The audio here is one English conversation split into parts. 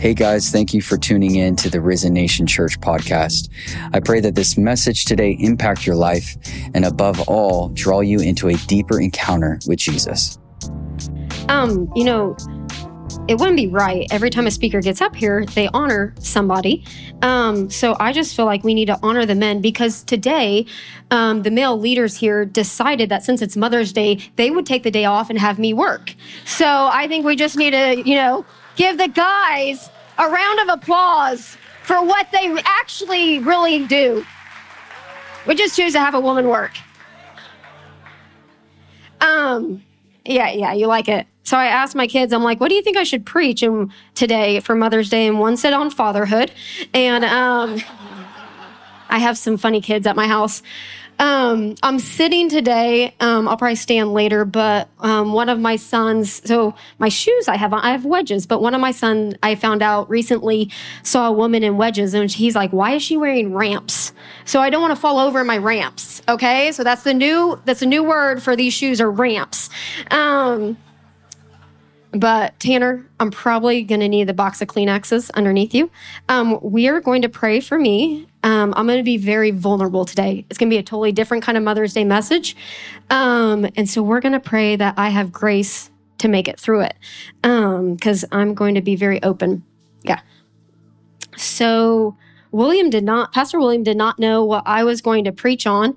Hey guys, thank you for tuning in to the Risen Nation Church podcast. I pray that this message today impact your life and above all, draw you into a deeper encounter with Jesus. Um, you know, it wouldn't be right. Every time a speaker gets up here, they honor somebody. Um, so I just feel like we need to honor the men because today, um, the male leaders here decided that since it's Mother's Day, they would take the day off and have me work. So I think we just need to, you know, give the guys a round of applause for what they actually really do. We just choose to have a woman work. Um, yeah, yeah, you like it. So I asked my kids, I'm like, what do you think I should preach and today for Mother's Day? And one said on fatherhood. And um, I have some funny kids at my house. Um, I'm sitting today. Um, I'll probably stand later, but um, one of my sons. So my shoes, I have I have wedges, but one of my son I found out recently saw a woman in wedges, and he's like, "Why is she wearing ramps?" So I don't want to fall over my ramps. Okay, so that's the new that's a new word for these shoes are ramps. Um, but Tanner, I'm probably going to need the box of Kleenexes underneath you. Um, we are going to pray for me. Um, I'm going to be very vulnerable today. It's going to be a totally different kind of Mother's Day message. Um, and so we're going to pray that I have grace to make it through it because um, I'm going to be very open. Yeah. So William did not, Pastor William did not know what I was going to preach on.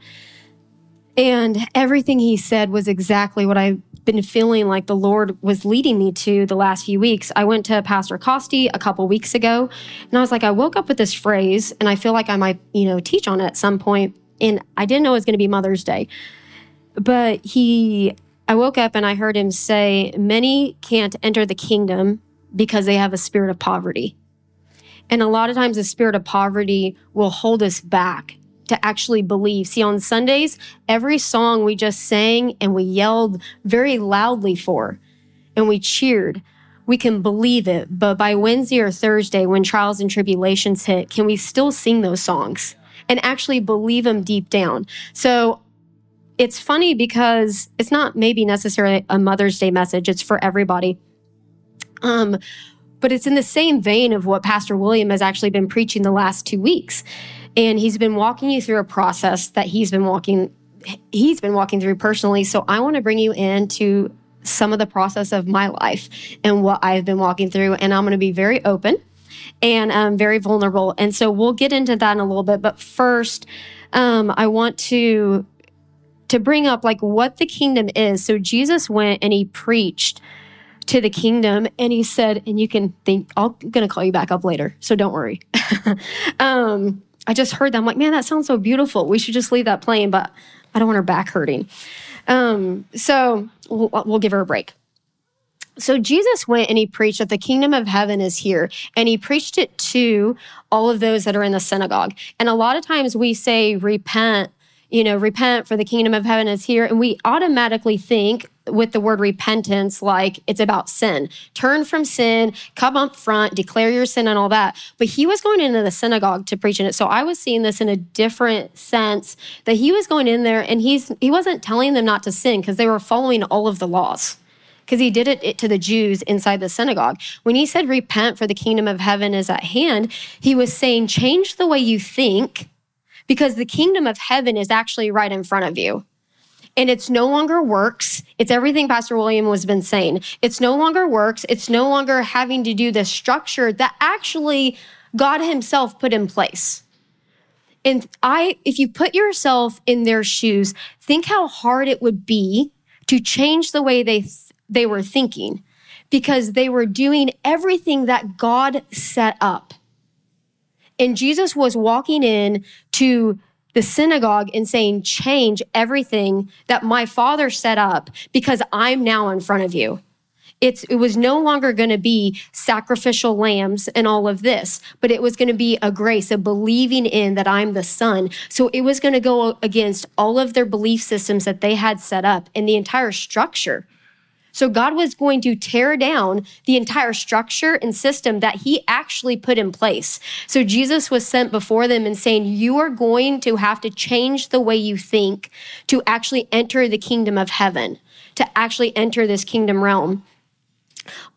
And everything he said was exactly what I been feeling like the Lord was leading me to the last few weeks. I went to Pastor Costi a couple weeks ago, and I was like, I woke up with this phrase, and I feel like I might, you know, teach on it at some point. And I didn't know it was going to be Mother's Day, but he, I woke up and I heard him say, Many can't enter the kingdom because they have a spirit of poverty. And a lot of times, the spirit of poverty will hold us back to actually believe. See, on Sundays, every song we just sang and we yelled very loudly for and we cheered, we can believe it. But by Wednesday or Thursday, when trials and tribulations hit, can we still sing those songs and actually believe them deep down? So it's funny because it's not maybe necessarily a Mother's Day message, it's for everybody. Um, but it's in the same vein of what Pastor William has actually been preaching the last two weeks. And he's been walking you through a process that he's been walking he's been walking through personally. So I want to bring you into some of the process of my life and what I've been walking through. And I'm going to be very open and um, very vulnerable. And so we'll get into that in a little bit. But first, um, I want to to bring up like what the kingdom is. So Jesus went and he preached to the kingdom and he said, and you can think, I'm going to call you back up later. So don't worry. um, I just heard that. I'm like, man, that sounds so beautiful. We should just leave that playing, but I don't want her back hurting. Um, so we'll, we'll give her a break. So Jesus went and he preached that the kingdom of heaven is here. And he preached it to all of those that are in the synagogue. And a lot of times we say, repent you know, repent for the kingdom of heaven is here. And we automatically think with the word repentance like it's about sin. Turn from sin, come up front, declare your sin and all that. But he was going into the synagogue to preach in it. So I was seeing this in a different sense that he was going in there and he's he wasn't telling them not to sin because they were following all of the laws because he did it, to the Jews inside the synagogue. When he said, Repent, for the kingdom of heaven is at hand, he was saying, Change the way you think because the kingdom of heaven is actually right in front of you. And it's no longer works. It's everything Pastor William has been saying. It's no longer works. It's no longer having to do the structure that actually God Himself put in place. And I, if you put yourself in their shoes, think how hard it would be to change the way they, th- they were thinking because they were doing everything that God set up. And Jesus was walking in to the synagogue and saying, change everything that my father set up because I'm now in front of you. It's, it was no longer going to be sacrificial lambs and all of this, but it was going to be a grace, a believing in that I'm the son. So it was going to go against all of their belief systems that they had set up and the entire structure so God was going to tear down the entire structure and system that he actually put in place. So Jesus was sent before them and saying, You are going to have to change the way you think to actually enter the kingdom of heaven, to actually enter this kingdom realm.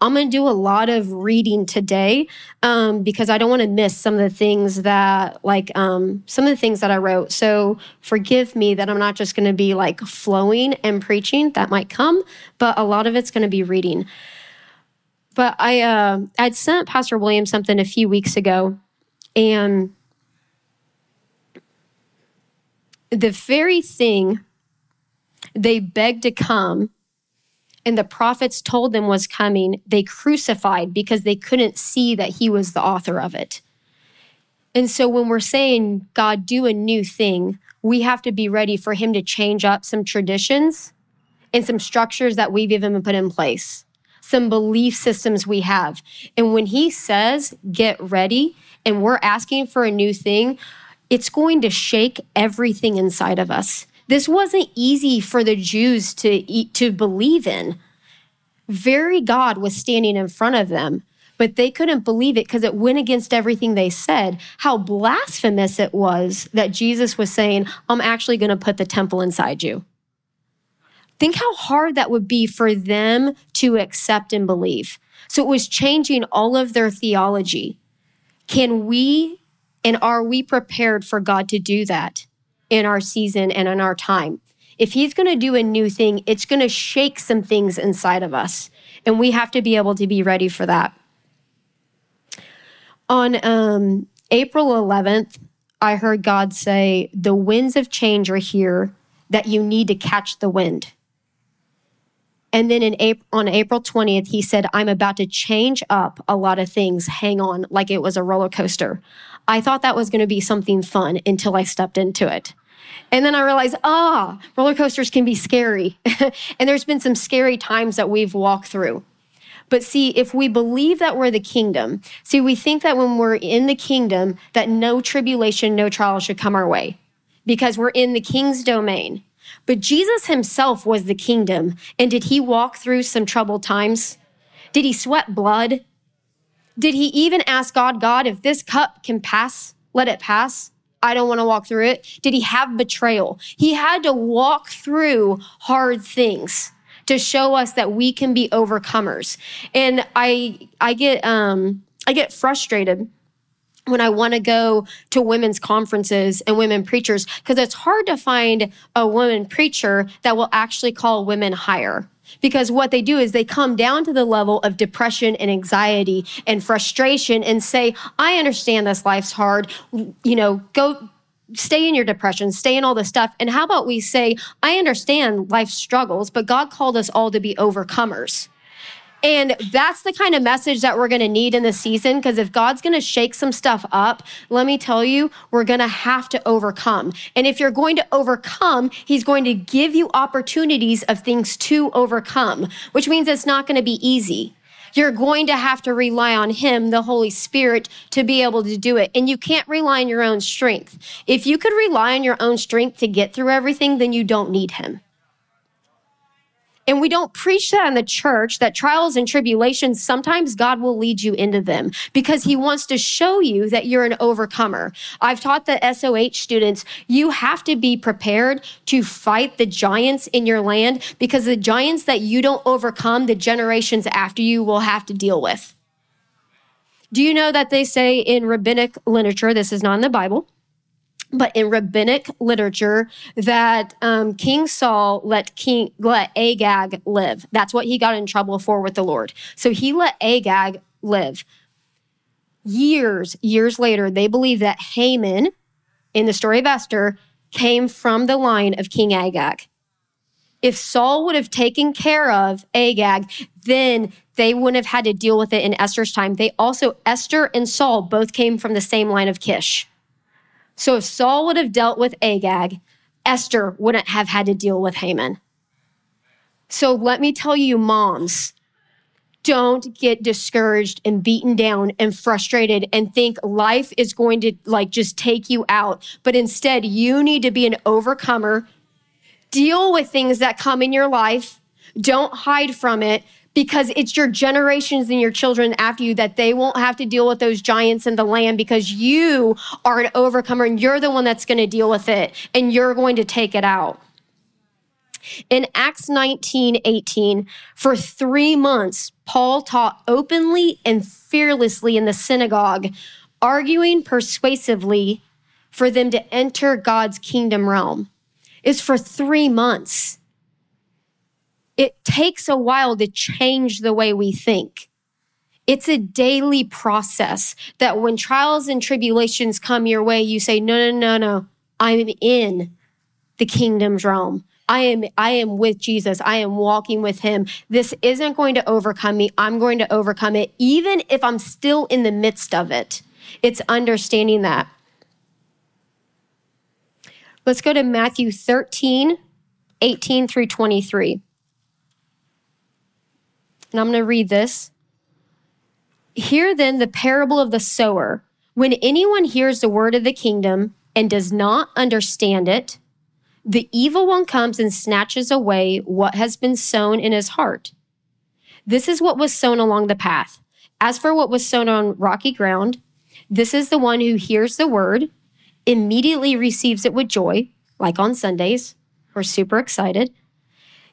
I'm going to do a lot of reading today um, because I don't want to miss some of the things that, like, um, some of the things that I wrote. So forgive me that I'm not just going to be like flowing and preaching. That might come, but a lot of it's going to be reading. But I, uh, I'd sent Pastor William something a few weeks ago, and the very thing they begged to come and the prophets told them was coming, they crucified because they couldn't see that he was the author of it. And so when we're saying, God, do a new thing, we have to be ready for him to change up some traditions and some structures that we've even put in place, some belief systems we have. And when he says, get ready, and we're asking for a new thing, it's going to shake everything inside of us. This wasn't easy for the Jews to to believe in. Very God was standing in front of them, but they couldn't believe it because it went against everything they said. How blasphemous it was that Jesus was saying, I'm actually going to put the temple inside you. Think how hard that would be for them to accept and believe. So it was changing all of their theology. Can we and are we prepared for God to do that? In our season and in our time. If he's going to do a new thing, it's going to shake some things inside of us. And we have to be able to be ready for that. On um, April 11th, I heard God say, The winds of change are here, that you need to catch the wind. And then April, on April 20th, he said, I'm about to change up a lot of things. Hang on, like it was a roller coaster. I thought that was going to be something fun until I stepped into it. And then I realized, ah, roller coasters can be scary. and there's been some scary times that we've walked through. But see, if we believe that we're the kingdom, see, we think that when we're in the kingdom, that no tribulation, no trial should come our way because we're in the king's domain. But Jesus himself was the kingdom. And did he walk through some troubled times? Did he sweat blood? Did he even ask God, God, if this cup can pass, let it pass? I don't want to walk through it. Did he have betrayal? He had to walk through hard things to show us that we can be overcomers. And I I get um I get frustrated when I want to go to women's conferences and women preachers because it's hard to find a woman preacher that will actually call women higher because what they do is they come down to the level of depression and anxiety and frustration and say, I understand this life's hard. You know, go stay in your depression, stay in all this stuff. And how about we say, I understand life's struggles, but God called us all to be overcomers. And that's the kind of message that we're going to need in this season. Because if God's going to shake some stuff up, let me tell you, we're going to have to overcome. And if you're going to overcome, He's going to give you opportunities of things to overcome, which means it's not going to be easy. You're going to have to rely on Him, the Holy Spirit, to be able to do it. And you can't rely on your own strength. If you could rely on your own strength to get through everything, then you don't need Him. And we don't preach that in the church that trials and tribulations, sometimes God will lead you into them because he wants to show you that you're an overcomer. I've taught the SOH students, you have to be prepared to fight the giants in your land because the giants that you don't overcome, the generations after you will have to deal with. Do you know that they say in rabbinic literature, this is not in the Bible, but in rabbinic literature that um, King Saul let King let Agag live. That's what he got in trouble for with the Lord. So he let Agag live. Years, years later, they believe that Haman, in the story of Esther, came from the line of King Agag. If Saul would have taken care of Agag, then they wouldn't have had to deal with it in Esther's time. They also, Esther and Saul both came from the same line of Kish. So if Saul would have dealt with Agag, Esther wouldn't have had to deal with Haman. So let me tell you, moms, don't get discouraged and beaten down and frustrated and think life is going to like just take you out. But instead, you need to be an overcomer. Deal with things that come in your life. Don't hide from it because it's your generations and your children after you that they won't have to deal with those giants in the land because you are an overcomer and you're the one that's going to deal with it and you're going to take it out. In Acts 19 18, for three months, Paul taught openly and fearlessly in the synagogue, arguing persuasively for them to enter God's kingdom realm. Is for three months. It takes a while to change the way we think. It's a daily process that when trials and tribulations come your way, you say, no, no, no, no, I'm in the kingdom's realm. I am, I am with Jesus. I am walking with him. This isn't going to overcome me. I'm going to overcome it, even if I'm still in the midst of it. It's understanding that. Let's go to Matthew 13, 18 through 23. And I'm going to read this. Hear then the parable of the sower. When anyone hears the word of the kingdom and does not understand it, the evil one comes and snatches away what has been sown in his heart. This is what was sown along the path. As for what was sown on rocky ground, this is the one who hears the word, immediately receives it with joy, like on Sundays. We're super excited.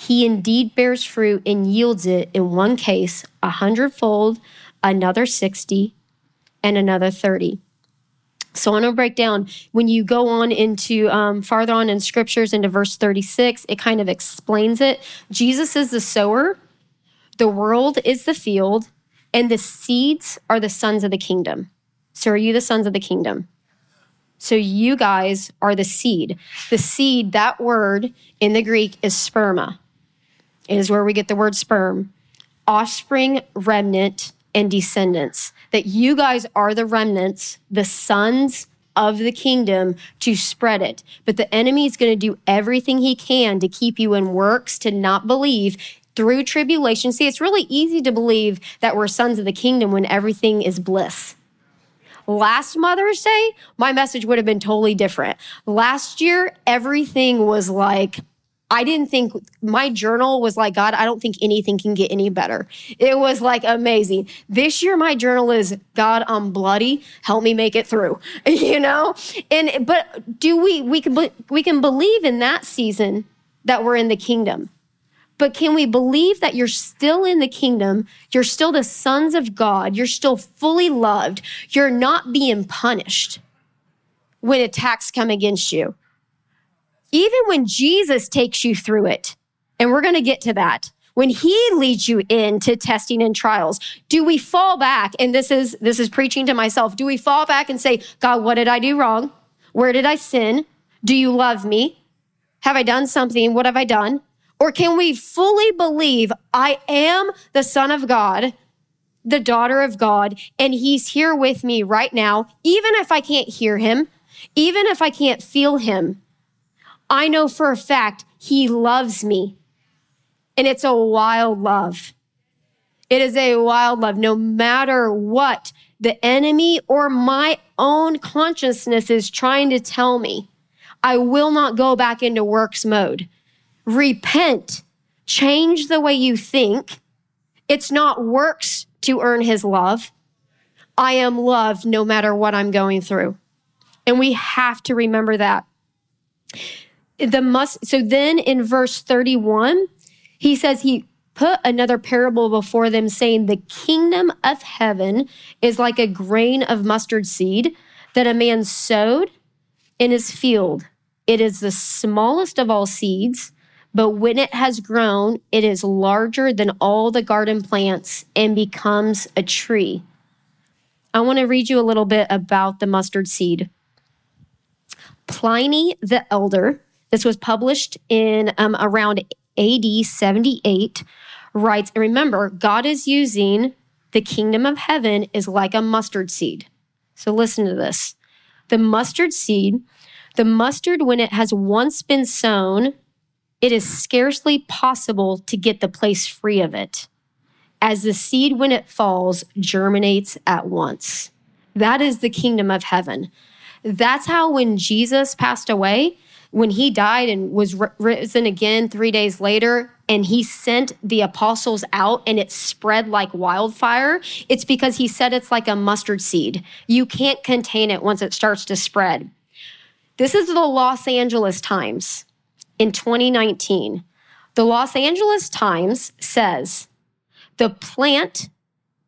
He indeed bears fruit and yields it in one case a hundredfold, another 60, and another 30. So I want to break down when you go on into um, farther on in scriptures into verse 36, it kind of explains it. Jesus is the sower, the world is the field, and the seeds are the sons of the kingdom. So are you the sons of the kingdom? So you guys are the seed. The seed, that word in the Greek is sperma. Is where we get the word sperm, offspring, remnant, and descendants, that you guys are the remnants, the sons of the kingdom to spread it. But the enemy is going to do everything he can to keep you in works, to not believe through tribulation. See, it's really easy to believe that we're sons of the kingdom when everything is bliss. Last Mother's Day, my message would have been totally different. Last year, everything was like, I didn't think my journal was like, God, I don't think anything can get any better. It was like amazing. This year, my journal is, God, I'm bloody. Help me make it through, you know? And, but do we, we can, we can believe in that season that we're in the kingdom. But can we believe that you're still in the kingdom? You're still the sons of God. You're still fully loved. You're not being punished when attacks come against you even when Jesus takes you through it, and we're going to get to that, when he leads you into testing and trials, do we fall back? And this is, this is preaching to myself. Do we fall back and say, God, what did I do wrong? Where did I sin? Do you love me? Have I done something? What have I done? Or can we fully believe I am the son of God, the daughter of God, and he's here with me right now, even if I can't hear him, even if I can't feel him? I know for a fact he loves me. And it's a wild love. It is a wild love. No matter what the enemy or my own consciousness is trying to tell me, I will not go back into works mode. Repent, change the way you think. It's not works to earn his love. I am loved no matter what I'm going through. And we have to remember that the must so then in verse 31 he says he put another parable before them saying the kingdom of heaven is like a grain of mustard seed that a man sowed in his field. It is the smallest of all seeds but when it has grown it is larger than all the garden plants and becomes a tree. I want to read you a little bit about the mustard seed. Pliny the elder this was published in um, around AD 78. Writes, and remember, God is using the kingdom of heaven is like a mustard seed. So listen to this. The mustard seed, the mustard, when it has once been sown, it is scarcely possible to get the place free of it. As the seed, when it falls, germinates at once. That is the kingdom of heaven. That's how when Jesus passed away, when he died and was risen again three days later, and he sent the apostles out and it spread like wildfire, it's because he said it's like a mustard seed. You can't contain it once it starts to spread. This is the Los Angeles Times in 2019. The Los Angeles Times says the plant,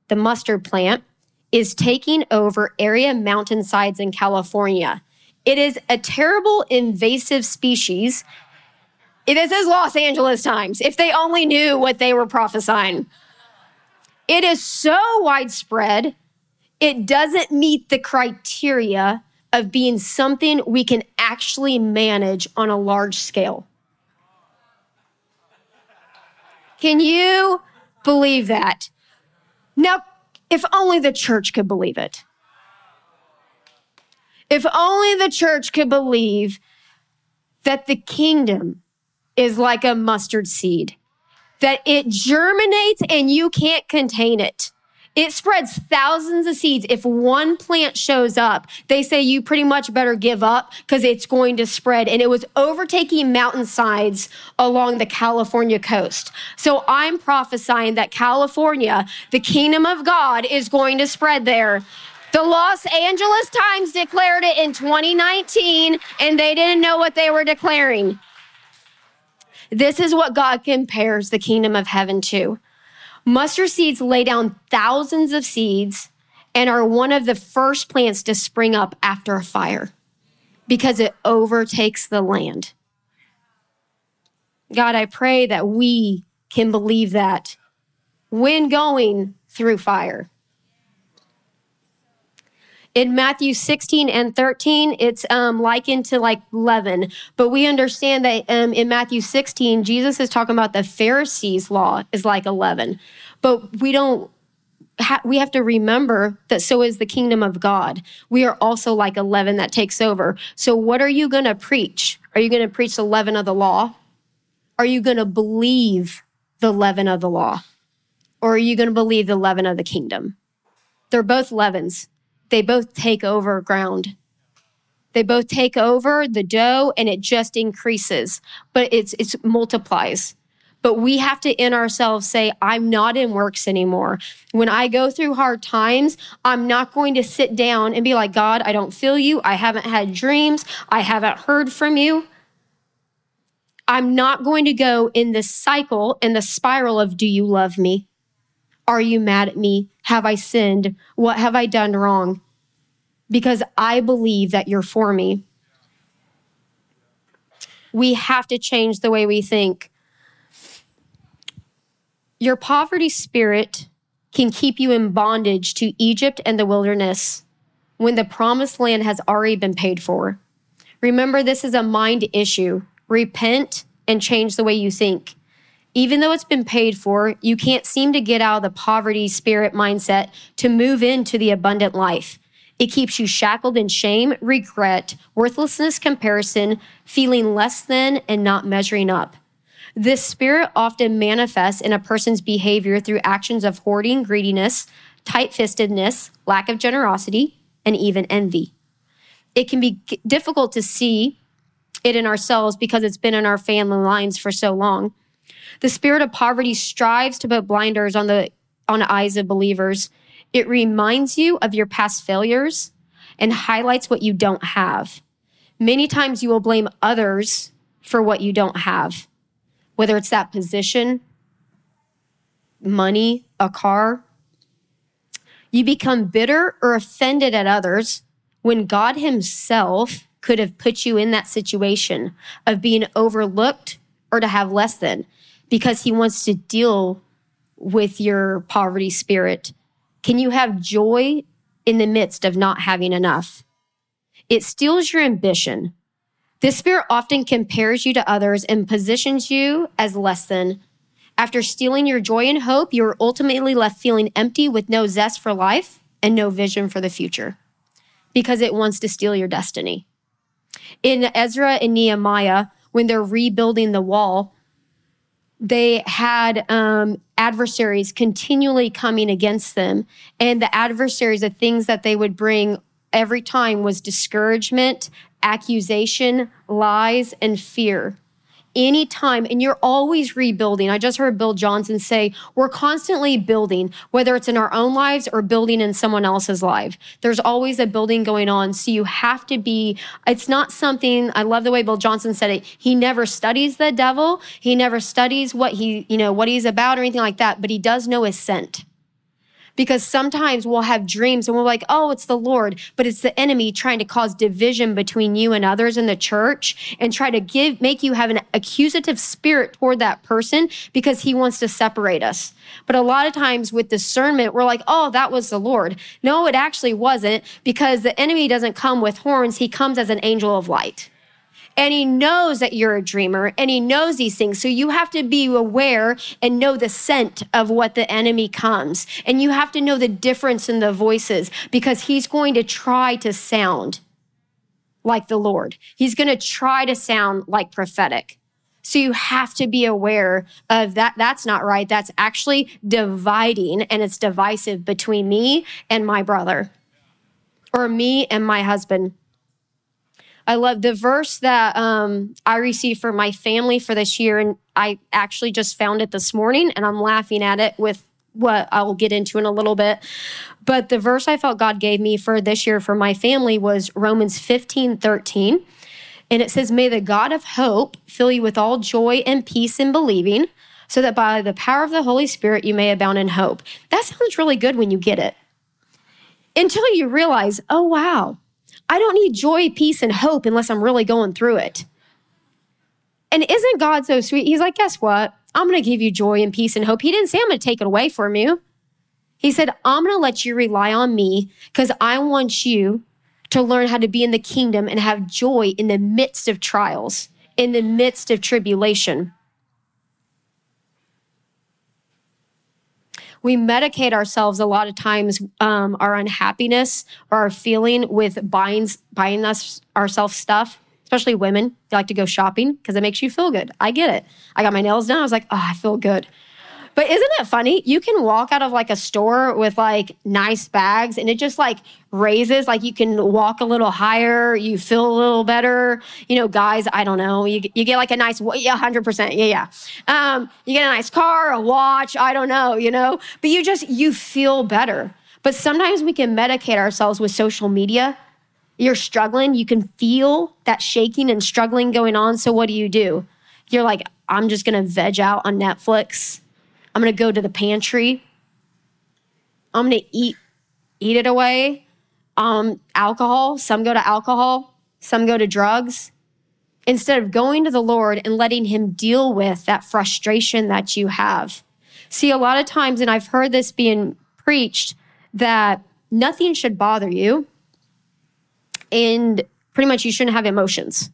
the mustard plant, is taking over area mountainsides in California. It is a terrible invasive species. It says Los Angeles Times. If they only knew what they were prophesying. It is so widespread, it doesn't meet the criteria of being something we can actually manage on a large scale. Can you believe that? Now, if only the church could believe it. If only the church could believe that the kingdom is like a mustard seed, that it germinates and you can't contain it. It spreads thousands of seeds. If one plant shows up, they say you pretty much better give up because it's going to spread. And it was overtaking mountainsides along the California coast. So I'm prophesying that California, the kingdom of God, is going to spread there. The Los Angeles Times declared it in 2019, and they didn't know what they were declaring. This is what God compares the kingdom of heaven to. Mustard seeds lay down thousands of seeds and are one of the first plants to spring up after a fire because it overtakes the land. God, I pray that we can believe that when going through fire. In Matthew 16 and 13, it's um, likened to like leaven. But we understand that um, in Matthew 16, Jesus is talking about the Pharisees' law is like a leaven. But we don't we have to remember that so is the kingdom of God. We are also like a leaven that takes over. So, what are you going to preach? Are you going to preach the leaven of the law? Are you going to believe the leaven of the law? Or are you going to believe the leaven of the kingdom? They're both leavens they both take over ground. They both take over the dough and it just increases, but it's it's multiplies. But we have to in ourselves say, I'm not in works anymore. When I go through hard times, I'm not going to sit down and be like, God, I don't feel you. I haven't had dreams. I haven't heard from you. I'm not going to go in this cycle, in the spiral of, do you love me? Are you mad at me? Have I sinned? What have I done wrong? Because I believe that you're for me. We have to change the way we think. Your poverty spirit can keep you in bondage to Egypt and the wilderness when the promised land has already been paid for. Remember, this is a mind issue. Repent and change the way you think even though it's been paid for, you can't seem to get out of the poverty spirit mindset to move into the abundant life. It keeps you shackled in shame, regret, worthlessness, comparison, feeling less than, and not measuring up. This spirit often manifests in a person's behavior through actions of hoarding, greediness, tight fistedness, lack of generosity, and even envy. It can be difficult to see it in ourselves because it's been in our family lines for so long. The spirit of poverty strives to put blinders on the on eyes of believers. It reminds you of your past failures and highlights what you don't have. Many times you will blame others for what you don't have, whether it's that position, money, a car. You become bitter or offended at others when God Himself could have put you in that situation of being overlooked or to have less than because he wants to deal with your poverty spirit. Can you have joy in the midst of not having enough? It steals your ambition. This spirit often compares you to others and positions you as less than. After stealing your joy and hope, you are ultimately left feeling empty with no zest for life and no vision for the future because it wants to steal your destiny. In Ezra and Nehemiah, when they're rebuilding the wall, they had um, adversaries continually coming against them. And the adversaries, the things that they would bring every time was discouragement, accusation, lies, and fear anytime and you're always rebuilding. I just heard Bill Johnson say, we're constantly building, whether it's in our own lives or building in someone else's life. There's always a building going on. So you have to be, it's not something, I love the way Bill Johnson said it. He never studies the devil. He never studies what he, you know, what he's about or anything like that, but he does know his scent because sometimes we'll have dreams and we're like, oh, it's the Lord, but it's the enemy trying to cause division between you and others in the church and try to give, make you have an accusative spirit toward that person because he wants to separate us. But a lot of times with discernment, we're like, oh, that was the Lord. No, it actually wasn't because the enemy doesn't come with horns. He comes as an angel of light and he knows that you're a dreamer and he knows these things. So you have to be aware and know the scent of what the enemy comes. And you have to know the difference in the voices because he's going to try to sound like the Lord. He's going to try to sound like prophetic. So you have to be aware of that. That's not right. That's actually dividing and it's divisive between me and my brother or me and my husband. I love the verse that um, I received for my family for this year. And I actually just found it this morning and I'm laughing at it with what I'll get into in a little bit. But the verse I felt God gave me for this year for my family was Romans 15 13. And it says, May the God of hope fill you with all joy and peace in believing, so that by the power of the Holy Spirit you may abound in hope. That sounds really good when you get it. Until you realize, oh, wow, I don't need joy, peace, and hope unless I'm really going through it. And isn't God so sweet? He's like, guess what? I'm going to give you joy and peace and hope. He didn't say I'm going to take it away from you. He said, I'm going to let you rely on me because I want you to learn how to be in the kingdom and have joy in the midst of trials, in the midst of tribulation. We medicate ourselves a lot of times, um, our unhappiness or our feeling with buying buying us ourselves stuff. Especially women, they like to go shopping because it makes you feel good. I get it. I got my nails done. I was like, oh, I feel good. But isn't it funny? You can walk out of like a store with like nice bags and it just like raises, like you can walk a little higher, you feel a little better. You know, guys, I don't know, you, you get like a nice, yeah, 100%. Yeah, yeah. Um, you get a nice car, a watch, I don't know, you know, but you just, you feel better. But sometimes we can medicate ourselves with social media. You're struggling, you can feel that shaking and struggling going on. So what do you do? You're like, I'm just gonna veg out on Netflix I'm going to go to the pantry. I'm going to eat eat it away. Um, alcohol, some go to alcohol, some go to drugs. Instead of going to the Lord and letting him deal with that frustration that you have. See, a lot of times, and I've heard this being preached, that nothing should bother you and pretty much you shouldn't have emotions.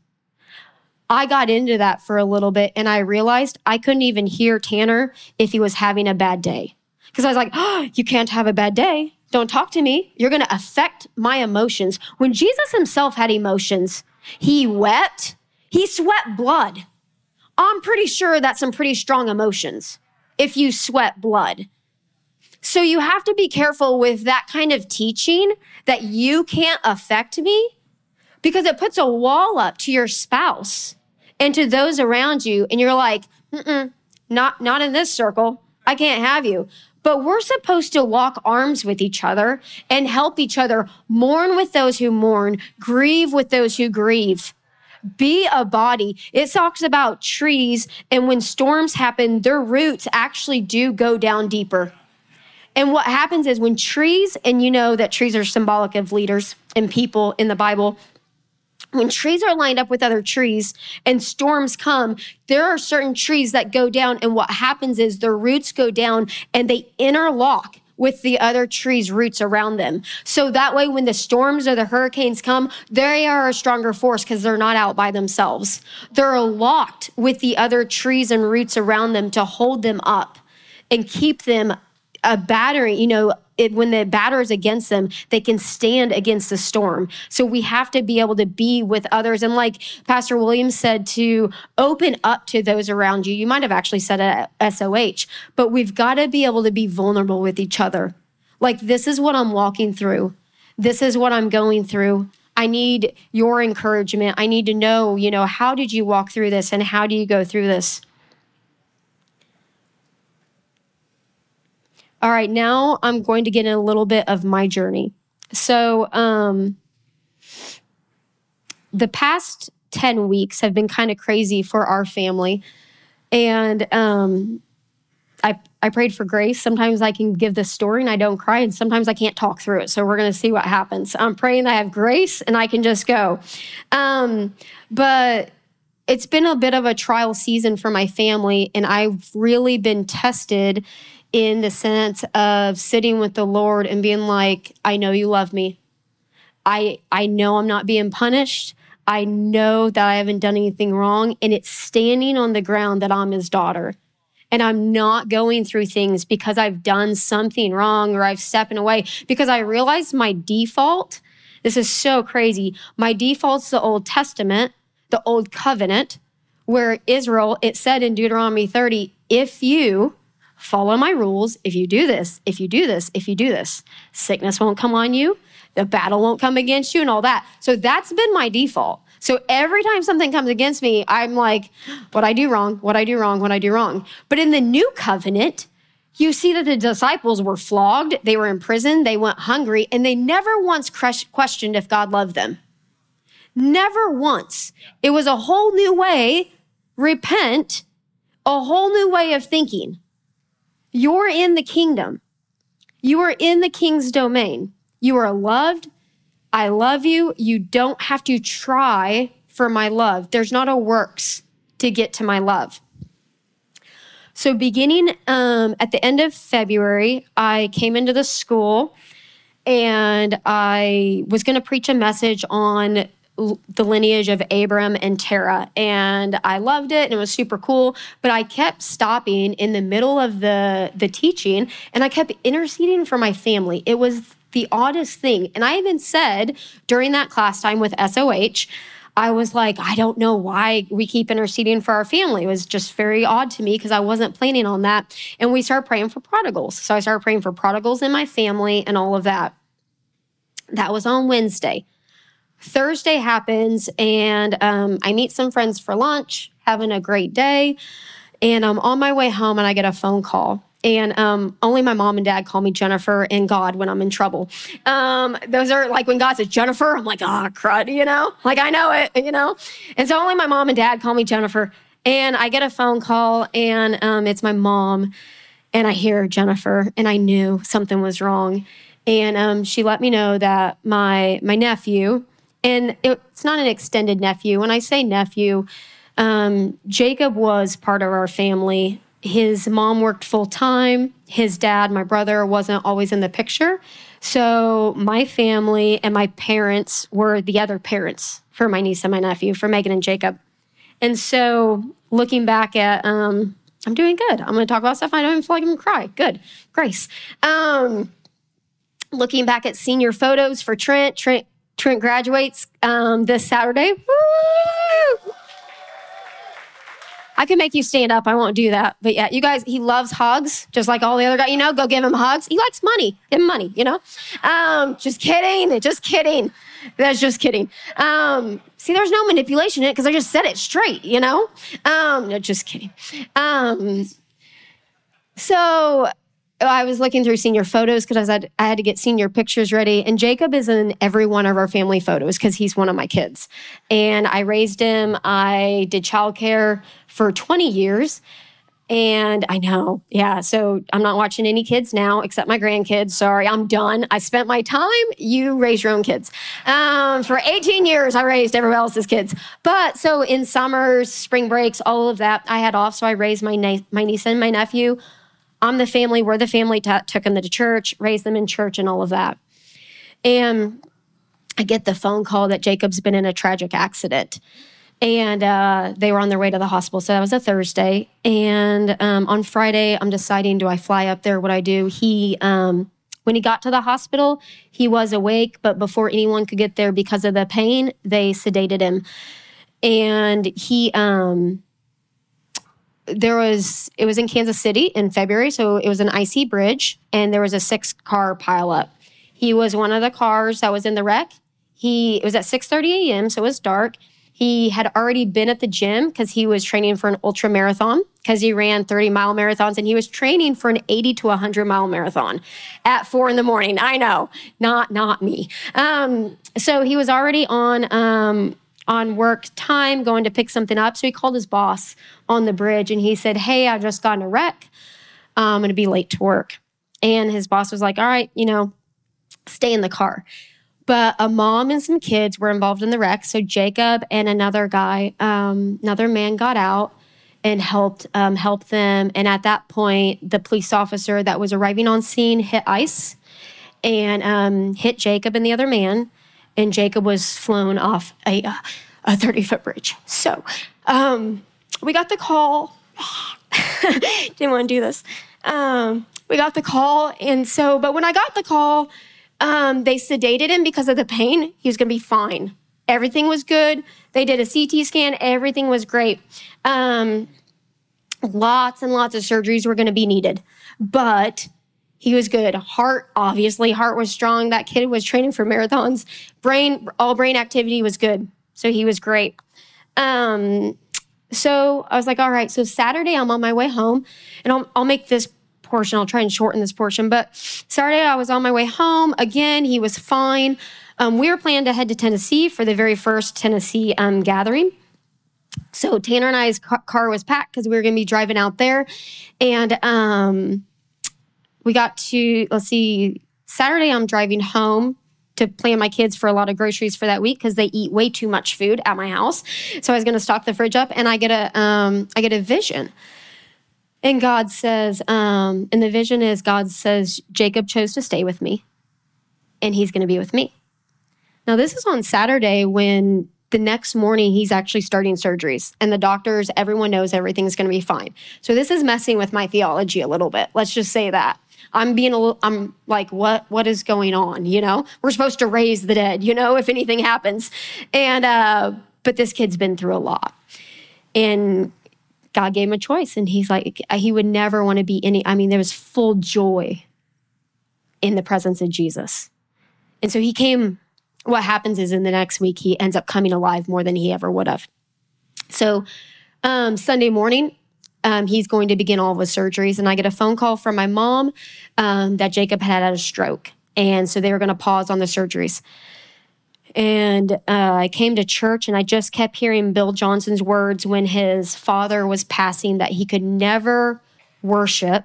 I got into that for a little bit and I realized I couldn't even hear Tanner if he was having a bad day. Because I was like, oh, you can't have a bad day. Don't talk to me. You're going to affect my emotions. When Jesus himself had emotions, he wept, he sweat blood. I'm pretty sure that's some pretty strong emotions if you sweat blood. So you have to be careful with that kind of teaching that you can't affect me because it puts a wall up to your spouse and to those around you, and you're like, mm, not not in this circle. I can't have you. But we're supposed to lock arms with each other and help each other mourn with those who mourn, grieve with those who grieve. Be a body. It talks about trees, and when storms happen, their roots actually do go down deeper. And what happens is when trees, and you know that trees are symbolic of leaders and people in the Bible, when trees are lined up with other trees and storms come, there are certain trees that go down. And what happens is their roots go down and they interlock with the other trees' roots around them. So that way, when the storms or the hurricanes come, they are a stronger force because they're not out by themselves. They're locked with the other trees and roots around them to hold them up and keep them a battery, you know, it, when the batter is against them, they can stand against the storm. So we have to be able to be with others. And like Pastor Williams said, to open up to those around you. You might have actually said at SOH, but we've got to be able to be vulnerable with each other. Like, this is what I'm walking through. This is what I'm going through. I need your encouragement. I need to know, you know, how did you walk through this and how do you go through this? All right, now I'm going to get in a little bit of my journey. So, um, the past 10 weeks have been kind of crazy for our family. And um, I, I prayed for grace. Sometimes I can give this story and I don't cry, and sometimes I can't talk through it. So we're going to see what happens. I'm praying that I have grace and I can just go. Um, but it's been a bit of a trial season for my family, and I've really been tested in the sense of sitting with the Lord and being like, I know you love me. I I know I'm not being punished. I know that I haven't done anything wrong and it's standing on the ground that I'm his daughter. And I'm not going through things because I've done something wrong or I've stepping away because I realized my default, this is so crazy. My default's the Old Testament, the Old Covenant, where Israel, it said in Deuteronomy 30, if you follow my rules. If you do this, if you do this, if you do this, sickness won't come on you, the battle won't come against you, and all that. So that's been my default. So every time something comes against me, I'm like, what I do wrong, what I do wrong, what I do wrong. But in the new covenant, you see that the disciples were flogged, they were in prison, they went hungry, and they never once questioned if God loved them. Never once. It was a whole new way, repent, a whole new way of thinking. You're in the kingdom. You are in the king's domain. You are loved. I love you. You don't have to try for my love. There's not a works to get to my love. So, beginning um, at the end of February, I came into the school and I was going to preach a message on the lineage of Abram and Terah. And I loved it and it was super cool. But I kept stopping in the middle of the, the teaching and I kept interceding for my family. It was the oddest thing. And I even said during that class time with SOH, I was like, I don't know why we keep interceding for our family. It was just very odd to me because I wasn't planning on that. And we started praying for prodigals. So I started praying for prodigals in my family and all of that. That was on Wednesday. Thursday happens, and um, I meet some friends for lunch, having a great day. And I'm on my way home, and I get a phone call. And um, only my mom and dad call me Jennifer and God when I'm in trouble. Um, those are like when God says Jennifer, I'm like, oh, crud, you know? Like, I know it, you know? And so only my mom and dad call me Jennifer. And I get a phone call, and um, it's my mom. And I hear Jennifer, and I knew something was wrong. And um, she let me know that my my nephew, and it's not an extended nephew. When I say nephew, um, Jacob was part of our family. His mom worked full time. His dad, my brother, wasn't always in the picture. So my family and my parents were the other parents for my niece and my nephew, for Megan and Jacob. And so looking back at, um, I'm doing good. I'm going to talk about stuff I don't even feel like I'm going to cry. Good. Grace. Um, looking back at senior photos for Trent, Trent Trent graduates um, this Saturday. Woo! I can make you stand up. I won't do that. But yeah, you guys, he loves hugs, just like all the other guys. You know, go give him hugs. He likes money. Give him money, you know? Um, just kidding. Just kidding. That's just kidding. Um, see, there's no manipulation in it because I just said it straight, you know? Um, no, just kidding. Um, so I was looking through senior photos because I, had, I had to get senior pictures ready. And Jacob is in every one of our family photos because he's one of my kids. And I raised him. I did childcare for 20 years. And I know, yeah. So I'm not watching any kids now except my grandkids. Sorry, I'm done. I spent my time. You raise your own kids. Um, for 18 years, I raised everyone else's kids. But so in summers, spring breaks, all of that, I had off. So I raised my, na- my niece and my nephew I'm the family, we're the family t- took them to church, raised them in church, and all of that. And I get the phone call that Jacob's been in a tragic accident. And uh, they were on their way to the hospital. So that was a Thursday. And um, on Friday, I'm deciding do I fly up there? What I do? He um, When he got to the hospital, he was awake, but before anyone could get there because of the pain, they sedated him. And he, um, there was, it was in Kansas City in February, so it was an icy bridge, and there was a six car pileup. He was one of the cars that was in the wreck. He, it was at 6:30 a.m., so it was dark. He had already been at the gym because he was training for an ultra marathon because he ran 30 mile marathons and he was training for an 80 to 100 mile marathon at four in the morning. I know, not not me. Um, so he was already on um, on work time going to pick something up. So he called his boss on the bridge and he said, "Hey, I just got in a wreck. I'm going to be late to work." And his boss was like, "All right, you know, stay in the car." but a mom and some kids were involved in the wreck. So Jacob and another guy, um, another man, got out and helped um, help them. And at that point, the police officer that was arriving on scene hit ice and um, hit Jacob and the other man. And Jacob was flown off a a thirty foot bridge. So um, we got the call. Didn't want to do this. Um, we got the call, and so but when I got the call um, they sedated him because of the pain. He was going to be fine. Everything was good. They did a CT scan. Everything was great. Um, lots and lots of surgeries were going to be needed, but he was good. Heart, obviously, heart was strong. That kid was training for marathons. Brain, all brain activity was good. So he was great. Um, so I was like, all right. So Saturday, I'm on my way home, and I'll, I'll make this portion. I'll try and shorten this portion. But Saturday, I was on my way home. Again, he was fine. Um, we were planning to head to Tennessee for the very first Tennessee um, gathering. So Tanner and I's car was packed because we were going to be driving out there. And um, we got to, let's see, Saturday, I'm driving home to plan my kids for a lot of groceries for that week because they eat way too much food at my house. So I was going to stock the fridge up, and I get a um, I get a vision and God says, um, and the vision is God says, Jacob chose to stay with me and he's going to be with me. Now, this is on Saturday when the next morning he's actually starting surgeries and the doctors, everyone knows everything's going to be fine. So this is messing with my theology a little bit. Let's just say that. I'm being a little, I'm like, what, what is going on? You know, we're supposed to raise the dead, you know, if anything happens. And, uh, but this kid's been through a lot. And God gave him a choice. And he's like, he would never want to be any, I mean, there was full joy in the presence of Jesus. And so he came, what happens is in the next week, he ends up coming alive more than he ever would have. So um, Sunday morning, um, he's going to begin all of his surgeries. And I get a phone call from my mom um, that Jacob had had a stroke. And so they were going to pause on the surgeries. And uh, I came to church and I just kept hearing Bill Johnson's words when his father was passing that he could never worship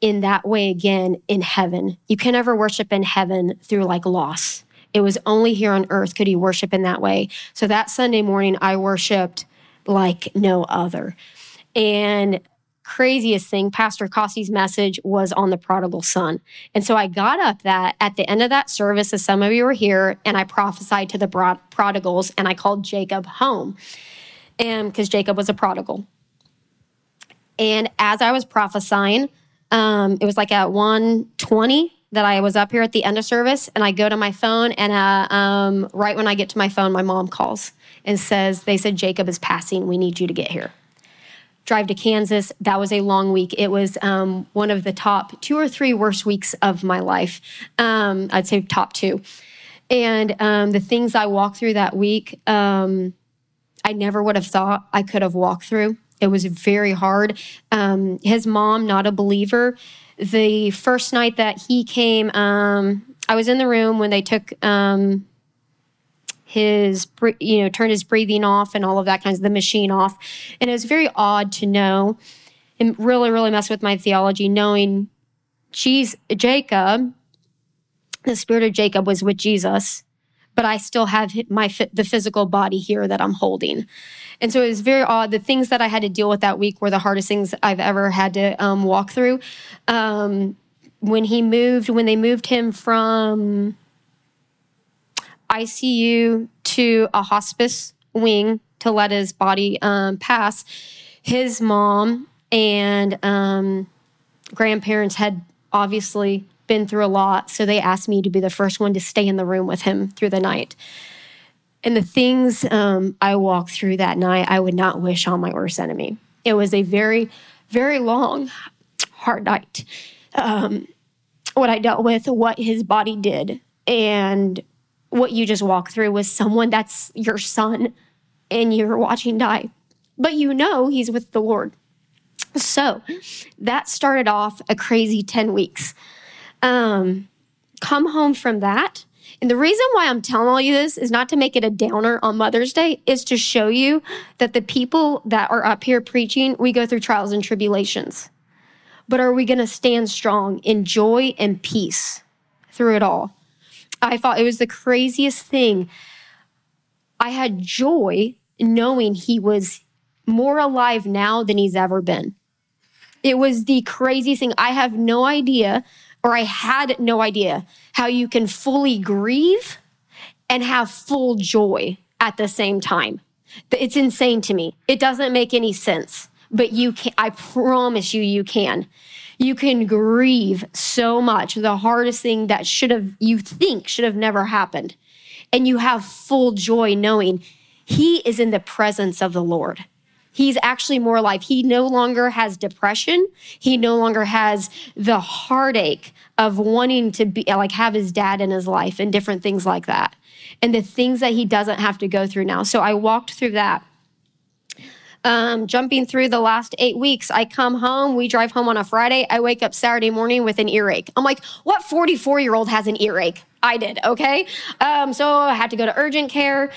in that way again in heaven. You can never worship in heaven through like loss. It was only here on earth could he worship in that way. So that Sunday morning, I worshiped like no other. And craziest thing, Pastor Cossey's message was on the prodigal son. And so I got up that at the end of that service, as some of you were here, and I prophesied to the prodigals and I called Jacob home. And because Jacob was a prodigal. And as I was prophesying, um, it was like at 120 that I was up here at the end of service, and I go to my phone, and uh, um, right when I get to my phone, my mom calls and says, They said Jacob is passing. We need you to get here drive to Kansas. That was a long week. It was um, one of the top two or three worst weeks of my life. Um, I'd say top two. And um, the things I walked through that week, um, I never would have thought I could have walked through. It was very hard. Um, his mom, not a believer. The first night that he came, um, I was in the room when they took his you know turned his breathing off and all of that kinds of the machine off. And it was very odd to know and really really messed with my theology knowing she's jacob the spirit of jacob was with jesus but i still have my the physical body here that i'm holding. And so it was very odd. The things that i had to deal with that week were the hardest things i've ever had to um, walk through. Um, when he moved when they moved him from ICU to a hospice wing to let his body um, pass. His mom and um, grandparents had obviously been through a lot. So they asked me to be the first one to stay in the room with him through the night. And the things um, I walked through that night, I would not wish on my worst enemy. It was a very, very long, hard night. Um, what I dealt with, what his body did, and what you just walked through was someone that's your son and you're watching die. But you know he's with the Lord. So that started off a crazy 10 weeks. Um, come home from that. And the reason why I'm telling all you this is not to make it a downer on Mother's Day, is to show you that the people that are up here preaching, we go through trials and tribulations. But are we going to stand strong in joy and peace through it all? I thought it was the craziest thing. I had joy knowing he was more alive now than he's ever been. It was the craziest thing. I have no idea, or I had no idea, how you can fully grieve and have full joy at the same time. It's insane to me. It doesn't make any sense, but you can, I promise you, you can you can grieve so much. The hardest thing that should have, you think should have never happened. And you have full joy knowing he is in the presence of the Lord. He's actually more alive. He no longer has depression. He no longer has the heartache of wanting to be like have his dad in his life and different things like that. And the things that he doesn't have to go through now. So I walked through that um, jumping through the last eight weeks, I come home, we drive home on a Friday. I wake up Saturday morning with an earache. I'm like, what 44 year old has an earache? I did, okay? Um, so I had to go to urgent care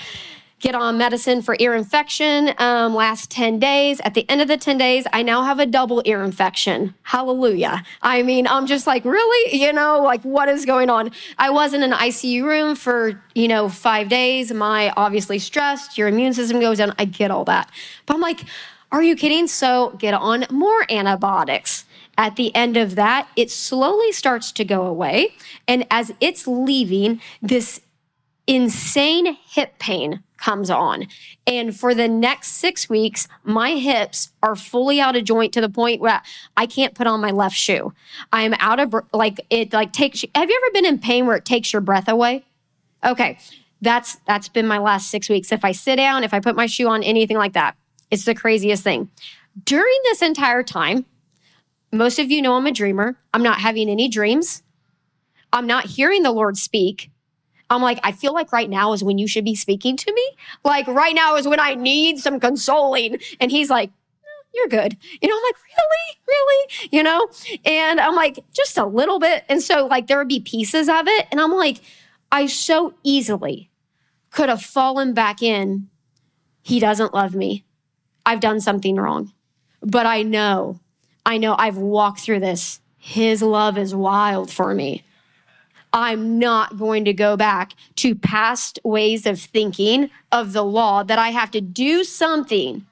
get on medicine for ear infection um, last 10 days. At the end of the 10 days i now have a double ear infection. Hallelujah. I mean i'm just like really? You know like what is going on? I was in an icu room for you know five days. My obviously stressed. Your immune system goes down. I get all that. But i'm like are you kidding? So get on more antibiotics. At the end of that, it slowly starts to go away. And as it's leaving, this insane hip pain comes on. And for the next six weeks, my hips are fully out of joint to the point where I can't put on my left shoe. I'm out of, like, it like takes, have you ever been in pain where it takes your breath away? Okay. That's, that's been my last six weeks. If I sit down, if I put my shoe on, anything like that, it's the craziest thing. During this entire time, most of you know I'm a dreamer. I'm not having any dreams. I'm not hearing the Lord speak. I'm like, I feel like right now is when you should be speaking to me. Like right now is when I need some consoling. And he's like, you're good. You know, I'm like, really? Really? You know? And I'm like, just a little bit. And so like there would be pieces of it. And I'm like, I so easily could have fallen back in. He doesn't love me. I've done something wrong. But I know, I know I've walked through this. His love is wild for me. I'm not going to go back to past ways of thinking of the law that I have to do something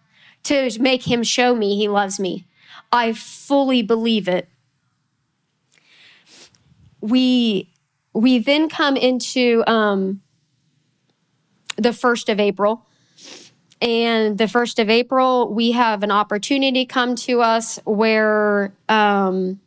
to make him show me he loves me. I fully believe it. We we then come into um, the first of April. And the first of April, we have an opportunity come to us where um,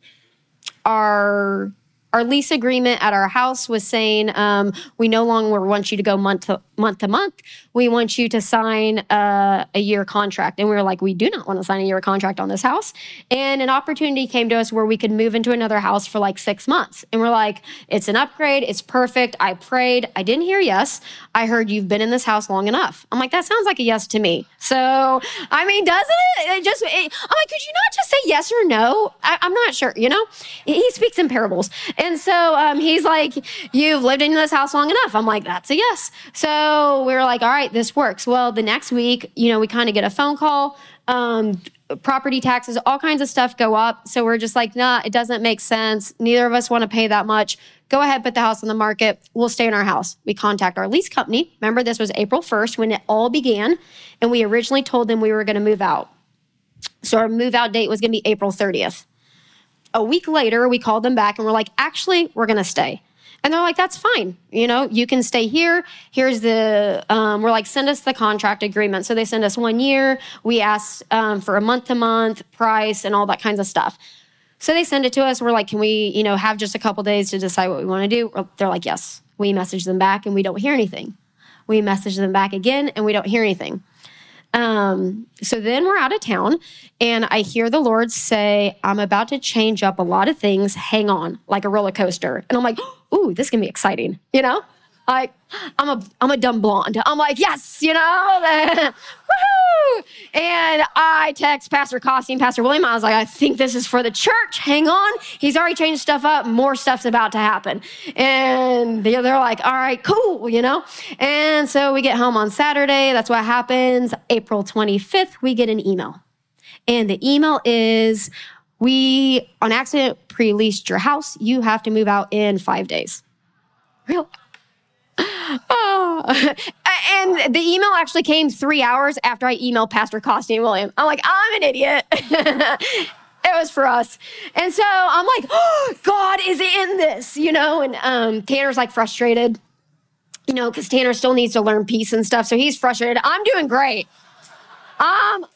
our our lease agreement at our house was saying um, we no longer want you to go month to month to month. We want you to sign a, a year contract. And we were like, we do not want to sign a year contract on this house. And an opportunity came to us where we could move into another house for like six months. And we're like, it's an upgrade. It's perfect. I prayed. I didn't hear yes. I heard you've been in this house long enough. I'm like, that sounds like a yes to me. So, I mean, doesn't it? it just, it, I'm like, could you not just say yes or no? I, am not sure, you know? He speaks in parables. And so um, he's like, you've lived in this house long enough. I'm like, that's a yes. So, so we were like, all right, this works. Well, the next week, you know, we kind of get a phone call. Um, property taxes, all kinds of stuff go up. So we're just like, nah, it doesn't make sense. Neither of us want to pay that much. Go ahead, put the house on the market. We'll stay in our house. We contact our lease company. Remember, this was April 1st when it all began. And we originally told them we were going to move out. So our move out date was going to be April 30th. A week later, we called them back and we're like, actually, we're going to stay. And they're like, that's fine. You know, you can stay here. Here's the, um, we're like, send us the contract agreement. So they send us one year. We asked um, for a month to month price and all that kinds of stuff. So they send it to us. We're like, can we, you know, have just a couple days to decide what we want to do? They're like, yes. We message them back and we don't hear anything. We message them back again and we don't hear anything. Um, so then we're out of town and I hear the Lord say, I'm about to change up a lot of things. Hang on, like a roller coaster. And I'm like, ooh, this can be exciting, you know? Like, I'm a I'm a dumb blonde. I'm like, yes, you know, woohoo! And I text Pastor Costing, Pastor William. I was like, I think this is for the church. Hang on, he's already changed stuff up. More stuff's about to happen. And they're like, all right, cool, you know. And so we get home on Saturday. That's what happens. April 25th, we get an email, and the email is, we on accident pre-leased your house. You have to move out in five days. Real oh. And the email actually came three hours after I emailed Pastor Costin William. I'm like, I'm an idiot. it was for us. And so I'm like, oh, God is in this, you know? And um, Tanner's like frustrated, you know, because Tanner still needs to learn peace and stuff. So he's frustrated. I'm doing great. Um,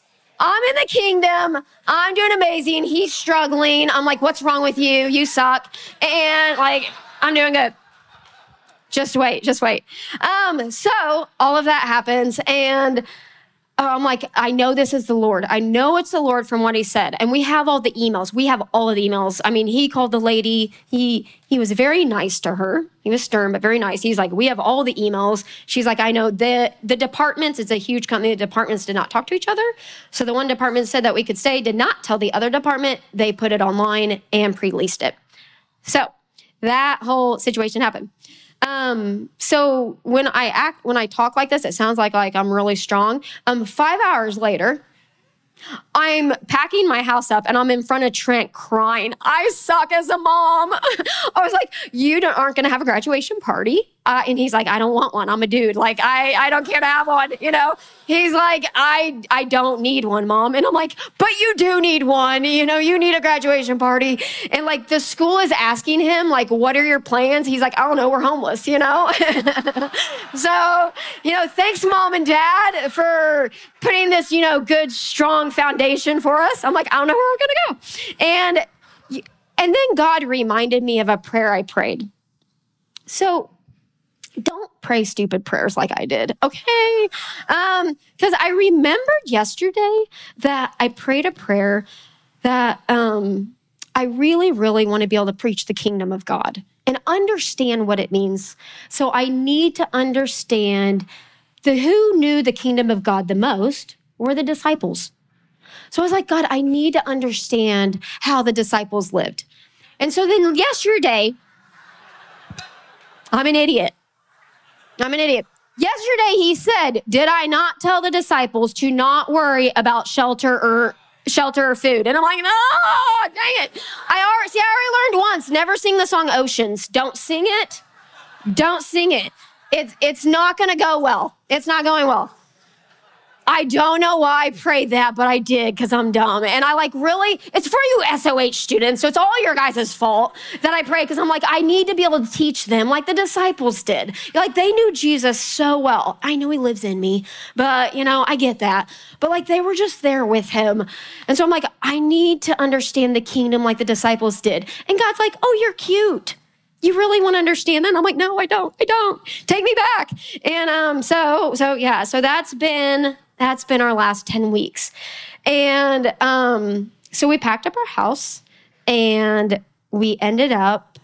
I'm in the kingdom. I'm doing amazing. He's struggling. I'm like, what's wrong with you? You suck. And like, I'm doing good just wait, just wait. Um, so all of that happens, and Oh, I'm like, I know this is the Lord. I know it's the Lord from what He said. And we have all the emails. We have all of the emails. I mean, He called the lady. He he was very nice to her. He was stern, but very nice. He's like, we have all the emails. She's like, I know the the departments. It's a huge company. The departments did not talk to each other. So the one department said that we could stay. Did not tell the other department. They put it online and pre-leased it. So that whole situation happened. Um, so when I act, when I talk like this, it sounds like like I'm really strong. Um, five hours later, I'm packing my house up and I'm in front of Trent crying. I suck as a mom. I was like, you aren't going to have a graduation party. Uh, and he's like, I don't want one. I'm a dude. Like, I, I don't care to have one. You know, he's like, I, I don't need one, mom. And I'm like, but you do need one. You know, you need a graduation party. And like, the school is asking him, like, what are your plans? He's like, I don't know. We're homeless, you know? so, you know, thanks, mom and dad, for putting this, you know, good, strong foundation for us. I'm like, I don't know where we're going to go. And, and then God reminded me of a prayer I prayed. So don't pray stupid prayers like I did, okay? Um, because I remembered yesterday that I prayed a prayer that um I really, really want to be able to preach the kingdom of God and understand what it means. So I need to understand the who knew the kingdom of God the most were the disciples. So I was like, God, I need to understand how the disciples lived. And so then yesterday, I'm an idiot. I'm an idiot. Yesterday he said, Did I not tell the disciples to not worry about shelter or shelter or food? And I'm like, No, dang it. I already see, I already learned once. Never sing the song Oceans. Don't sing it. Don't sing it. It's it's not gonna go well. It's not going well. I don't know why I prayed that, but I did because I'm dumb. And I like really, it's for you SOH students. So it's all your guys' fault that I pray because I'm like, I need to be able to teach them like the disciples did. Like they knew Jesus so well. I know he lives in me, but you know, I get that. But like they were just there with him. And so I'm like, I need to understand the kingdom like the disciples did. And God's like, oh, you're cute you really want to understand that? I'm like, no, I don't. I don't. Take me back. And um, so, so yeah, so that's been that's been our last 10 weeks. And um, so we packed up our house and we ended up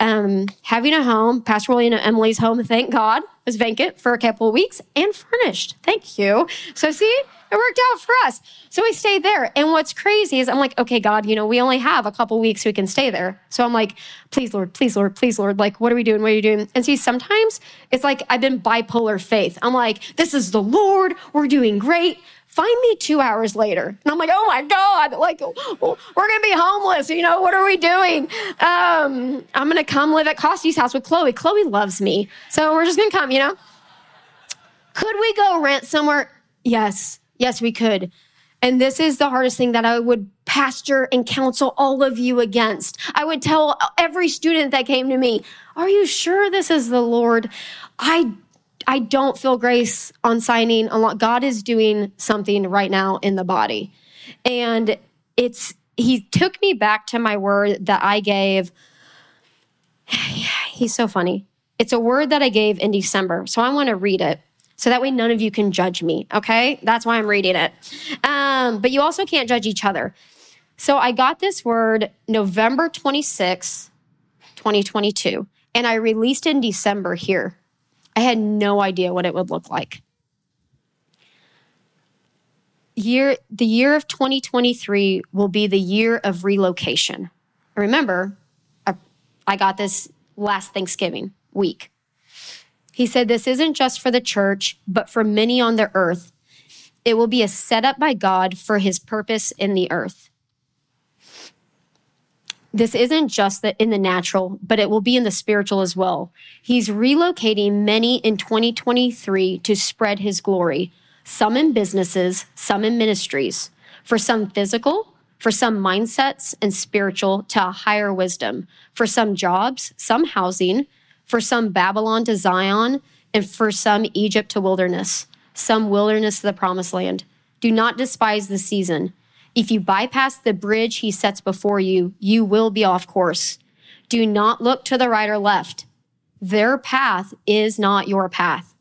um, having a home. Pastor William and Emily's home, thank God, was vacant for a couple of weeks and furnished. Thank you. So, see, it worked out for us. So we stayed there. And what's crazy is I'm like, okay, God, you know, we only have a couple weeks we can stay there. So I'm like, please, Lord, please, Lord, please, Lord. Like, what are we doing? What are you doing? And see, sometimes it's like I've been bipolar faith. I'm like, this is the Lord. We're doing great. Find me two hours later. And I'm like, oh my God, like, we're going to be homeless. You know, what are we doing? Um, I'm going to come live at Costy's house with Chloe. Chloe loves me. So we're just going to come, you know? Could we go rent somewhere? Yes. Yes, we could. And this is the hardest thing that I would pastor and counsel all of you against. I would tell every student that came to me, Are you sure this is the Lord? I I don't feel grace on signing a lot. God is doing something right now in the body. And it's he took me back to my word that I gave. He's so funny. It's a word that I gave in December. So I want to read it so that way none of you can judge me. Okay. That's why I'm reading it. Um, but you also can't judge each other. So I got this word November 26, 2022, and I released in December here. I had no idea what it would look like. Year the year of 2023 will be the year of relocation. Remember, I, I got this last Thanksgiving week. He said, This isn't just for the church, but for many on the earth. It will be a setup by God for his purpose in the earth. This isn't just the, in the natural, but it will be in the spiritual as well. He's relocating many in 2023 to spread his glory, some in businesses, some in ministries, for some physical, for some mindsets and spiritual to a higher wisdom, for some jobs, some housing, for some Babylon to Zion, and for some Egypt to wilderness, some wilderness to the promised land. Do not despise the season. If you bypass the bridge he sets before you, you will be off course. Do not look to the right or left. Their path is not your path.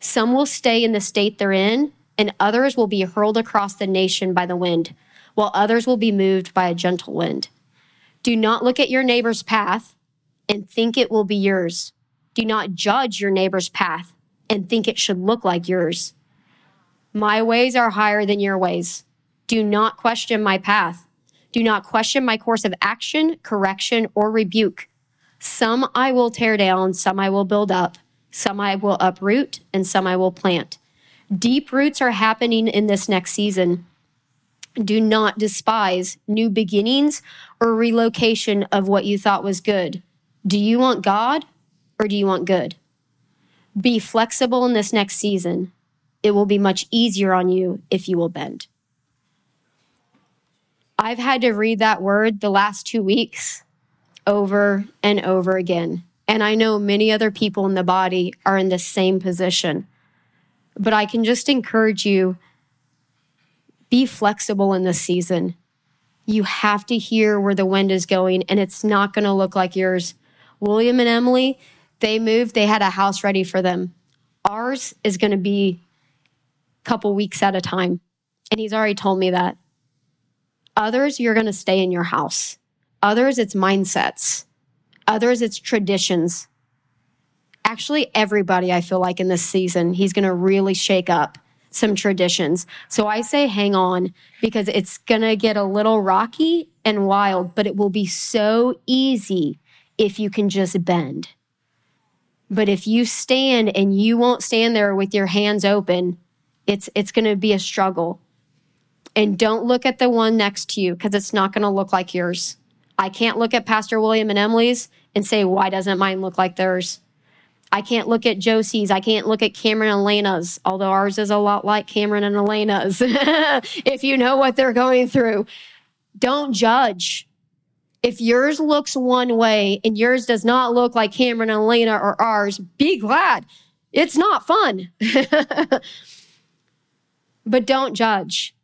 Some will stay in the state they're in, and others will be hurled across the nation by the wind, while others will be moved by a gentle wind. Do not look at your neighbor's path and think it will be yours. Do not judge your neighbor's path and think it should look like yours. My ways are higher than your ways. Do not question my path. Do not question my course of action, correction, or rebuke. Some I will tear down, some I will build up, some I will uproot, and some I will plant. Deep roots are happening in this next season. Do not despise new beginnings or relocation of what you thought was good. Do you want God or do you want good? Be flexible in this next season. It will be much easier on you if you will bend. I've had to read that word the last two weeks over and over again. And I know many other people in the body are in the same position. But I can just encourage you be flexible in this season. You have to hear where the wind is going, and it's not going to look like yours. William and Emily, they moved, they had a house ready for them. Ours is going to be a couple weeks at a time. And he's already told me that. Others, you're going to stay in your house. Others, it's mindsets. Others, it's traditions. Actually, everybody, I feel like in this season, he's going to really shake up some traditions. So I say hang on because it's going to get a little rocky and wild, but it will be so easy if you can just bend. But if you stand and you won't stand there with your hands open, it's it's going to be a struggle. And don't look at the one next to you because it's not going to look like yours. I can't look at Pastor William and Emily's and say, why doesn't mine look like theirs? I can't look at Josie's. I can't look at Cameron and Elena's, although ours is a lot like Cameron and Elena's. if you know what they're going through, don't judge. If yours looks one way and yours does not look like Cameron and Elena or ours, be glad. It's not fun. but don't judge.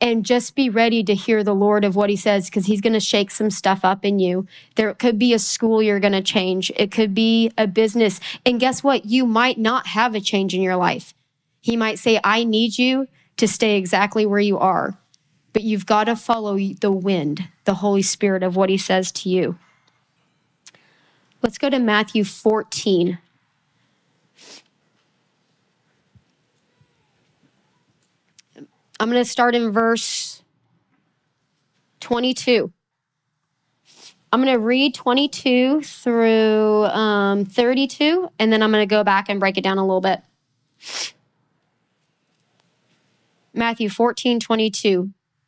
And just be ready to hear the Lord of what he says because he's going to shake some stuff up in you. There could be a school you're going to change, it could be a business. And guess what? You might not have a change in your life. He might say, I need you to stay exactly where you are but you've got to follow the wind, the Holy Spirit of what he says to you. Let's go to Matthew 14. I'm going to start in verse 22. I'm going to read 22 through um, 32, and then I'm going to go back and break it down a little bit. Matthew 14, 22.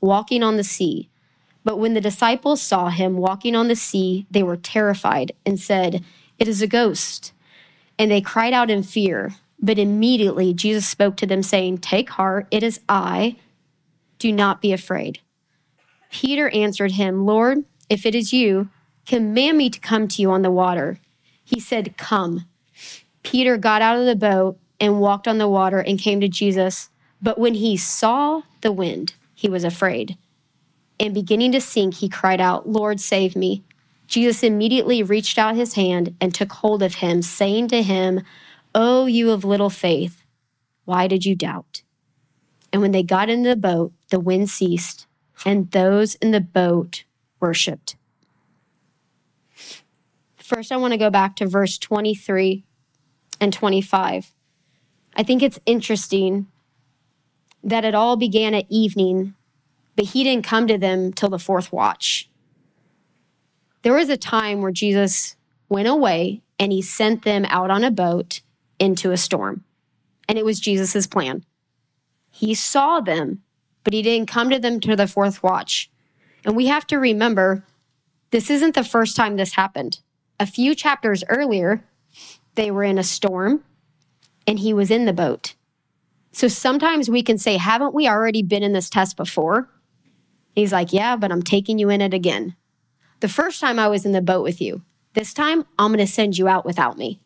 walking on the sea. But when the disciples saw him walking on the sea, they were terrified and said, It is a ghost. And they cried out in fear. But immediately Jesus spoke to them, saying, Take heart, it is I. Do not be afraid. Peter answered him, Lord, if it is you, command me to come to you on the water. He said, Come. Peter got out of the boat and walked on the water and came to Jesus. But when he saw the wind, he was afraid. And beginning to sink, he cried out, Lord, save me. Jesus immediately reached out his hand and took hold of him, saying to him, Oh, you of little faith, why did you doubt? And when they got into the boat, the wind ceased, and those in the boat worshiped. First, I want to go back to verse 23 and 25. I think it's interesting that it all began at evening, but he didn't come to them till the fourth watch. There was a time where Jesus went away and he sent them out on a boat into a storm. And it was Jesus' plan. He saw them, but he didn't come to them to the fourth watch. And we have to remember this isn't the first time this happened. A few chapters earlier, they were in a storm and he was in the boat. So sometimes we can say, Haven't we already been in this test before? He's like, Yeah, but I'm taking you in it again. The first time I was in the boat with you, this time I'm going to send you out without me.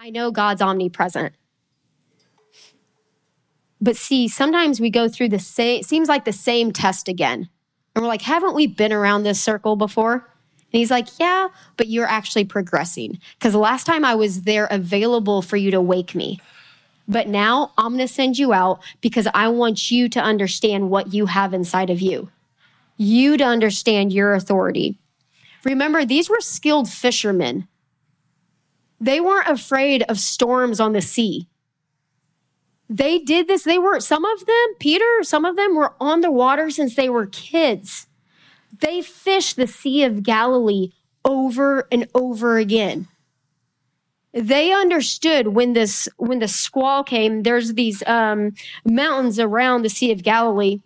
I know God's omnipresent. But see, sometimes we go through the same, seems like the same test again. And we're like, haven't we been around this circle before? And he's like, yeah, but you're actually progressing. Because last time I was there available for you to wake me. But now I'm going to send you out because I want you to understand what you have inside of you. You to understand your authority. Remember, these were skilled fishermen. They weren't afraid of storms on the sea. They did this. They were, some of them, Peter, some of them were on the water since they were kids. They fished the Sea of Galilee over and over again. They understood when this when the squall came. There's these um, mountains around the Sea of Galilee,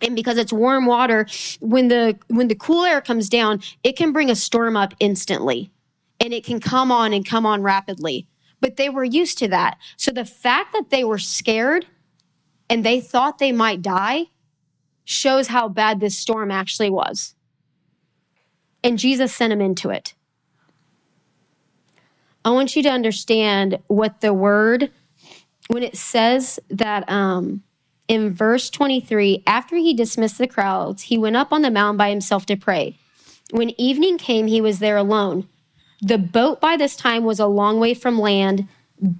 and because it's warm water, when the when the cool air comes down, it can bring a storm up instantly, and it can come on and come on rapidly but they were used to that. So the fact that they were scared and they thought they might die shows how bad this storm actually was. And Jesus sent them into it. I want you to understand what the word, when it says that um, in verse 23, after he dismissed the crowds, he went up on the mountain by himself to pray. When evening came, he was there alone. The boat by this time was a long way from land,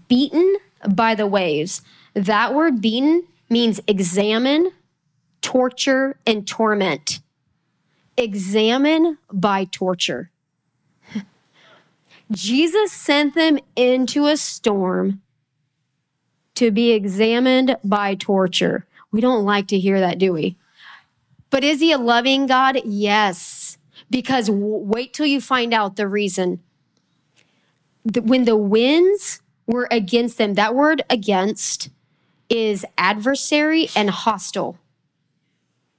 beaten by the waves. That word beaten means examine, torture, and torment. Examine by torture. Jesus sent them into a storm to be examined by torture. We don't like to hear that, do we? But is he a loving God? Yes. Because w- wait till you find out the reason the, when the winds were against them, that word against is adversary and hostile.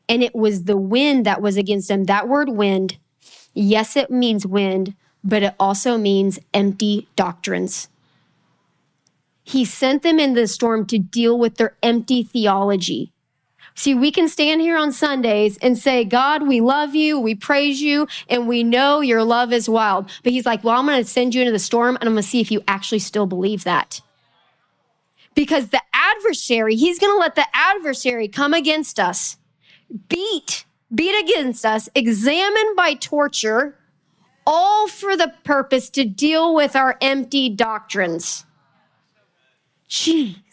And it was the wind that was against them. That word wind, yes, it means wind, but it also means empty doctrines. He sent them in the storm to deal with their empty theology. See, we can stand here on Sundays and say, God, we love you, we praise you, and we know your love is wild. But he's like, well, I'm going to send you into the storm and I'm going to see if you actually still believe that. Because the adversary, he's going to let the adversary come against us, beat, beat against us, examine by torture, all for the purpose to deal with our empty doctrines. Gee,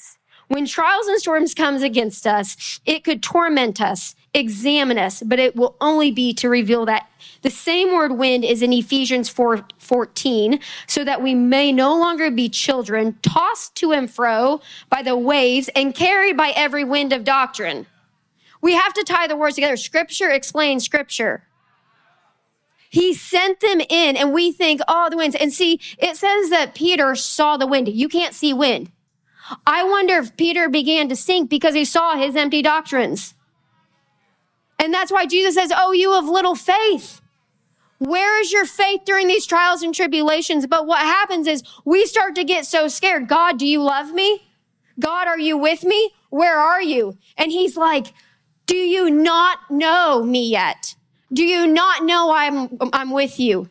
when trials and storms comes against us, it could torment us, examine us, but it will only be to reveal that the same word wind is in Ephesians 4, 14, so that we may no longer be children tossed to and fro by the waves and carried by every wind of doctrine. We have to tie the words together. Scripture explains scripture. He sent them in, and we think, oh, the winds. And see, it says that Peter saw the wind. You can't see wind. I wonder if Peter began to sink because he saw his empty doctrines. And that's why Jesus says, Oh, you of little faith. Where is your faith during these trials and tribulations? But what happens is we start to get so scared. God, do you love me? God, are you with me? Where are you? And he's like, do you not know me yet? Do you not know I'm, I'm with you?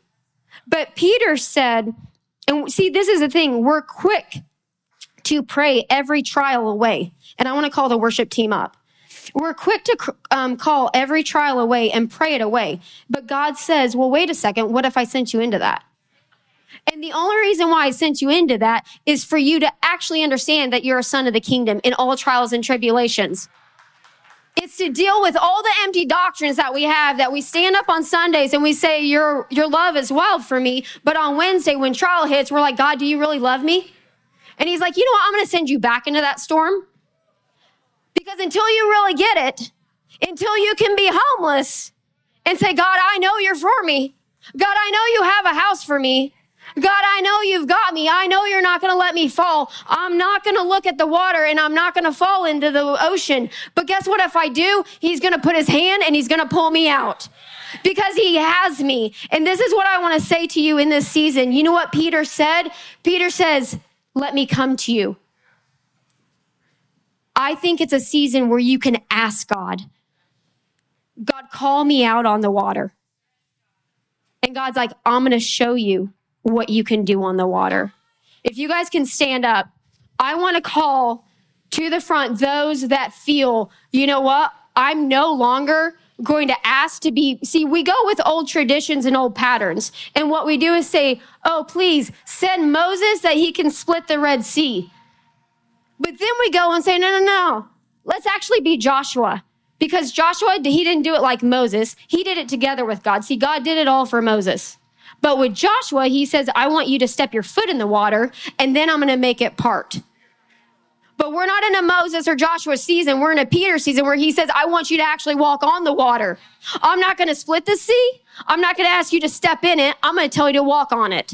But Peter said, and see, this is the thing. We're quick to pray every trial away. And I want to call the worship team up. We're quick to um, call every trial away and pray it away. But God says, well, wait a second. What if I sent you into that? And the only reason why I sent you into that is for you to actually understand that you're a son of the kingdom in all trials and tribulations. It's to deal with all the empty doctrines that we have that we stand up on Sundays and we say, your, your love is wild for me. But on Wednesday, when trial hits, we're like, God, do you really love me? And he's like, you know what? I'm going to send you back into that storm. Because until you really get it, until you can be homeless and say, God, I know you're for me. God, I know you have a house for me. God, I know you've got me. I know you're not going to let me fall. I'm not going to look at the water and I'm not going to fall into the ocean. But guess what? If I do, he's going to put his hand and he's going to pull me out because he has me. And this is what I want to say to you in this season. You know what Peter said? Peter says, let me come to you. I think it's a season where you can ask God, God, call me out on the water. And God's like, I'm going to show you what you can do on the water. If you guys can stand up, I want to call to the front those that feel, you know what? I'm no longer going to ask to be. See, we go with old traditions and old patterns. And what we do is say, oh, please send Moses that he can split the Red Sea. But then we go and say, no, no, no. Let's actually be Joshua. Because Joshua, he didn't do it like Moses. He did it together with God. See, God did it all for Moses. But with Joshua, he says, I want you to step your foot in the water and then I'm going to make it part. But we're not in a Moses or Joshua season. We're in a Peter season where he says, I want you to actually walk on the water. I'm not going to split the sea. I'm not going to ask you to step in it. I'm going to tell you to walk on it.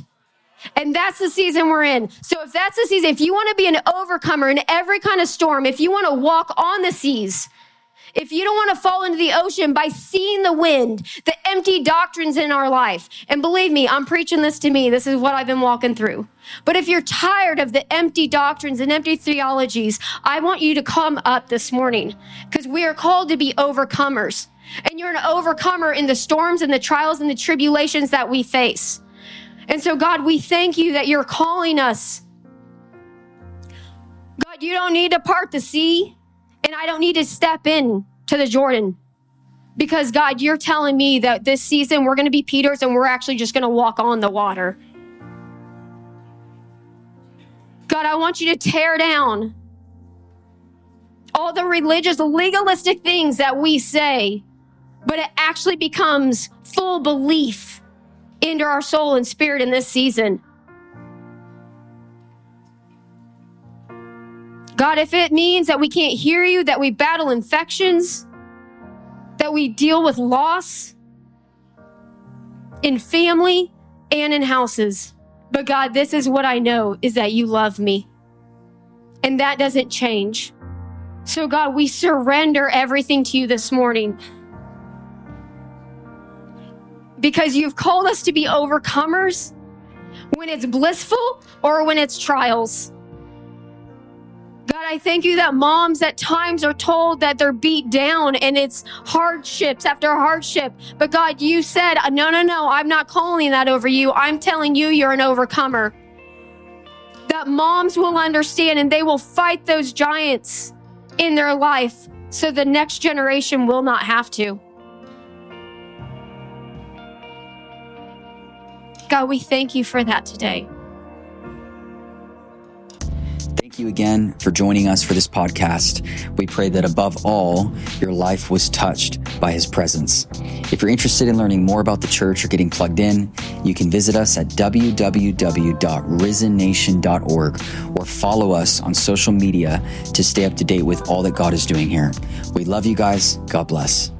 And that's the season we're in. So if that's the season, if you want to be an overcomer in every kind of storm, if you want to walk on the seas, if you don't want to fall into the ocean by seeing the wind, the empty doctrines in our life, and believe me, I'm preaching this to me. This is what I've been walking through. But if you're tired of the empty doctrines and empty theologies, I want you to come up this morning because we are called to be overcomers. And you're an overcomer in the storms and the trials and the tribulations that we face. And so, God, we thank you that you're calling us. God, you don't need to part the sea. And I don't need to step in to the Jordan because God, you're telling me that this season we're going to be Peters and we're actually just going to walk on the water. God, I want you to tear down all the religious, legalistic things that we say, but it actually becomes full belief into our soul and spirit in this season. God, if it means that we can't hear you, that we battle infections, that we deal with loss in family and in houses. But God, this is what I know is that you love me. And that doesn't change. So, God, we surrender everything to you this morning. Because you've called us to be overcomers when it's blissful or when it's trials. God, I thank you that moms at times are told that they're beat down and it's hardships after hardship. But God, you said, no, no, no, I'm not calling that over you. I'm telling you, you're an overcomer. That moms will understand and they will fight those giants in their life so the next generation will not have to. God, we thank you for that today. Thank you again for joining us for this podcast. We pray that above all, your life was touched by his presence. If you're interested in learning more about the church or getting plugged in, you can visit us at www.risennation.org or follow us on social media to stay up to date with all that God is doing here. We love you guys. God bless.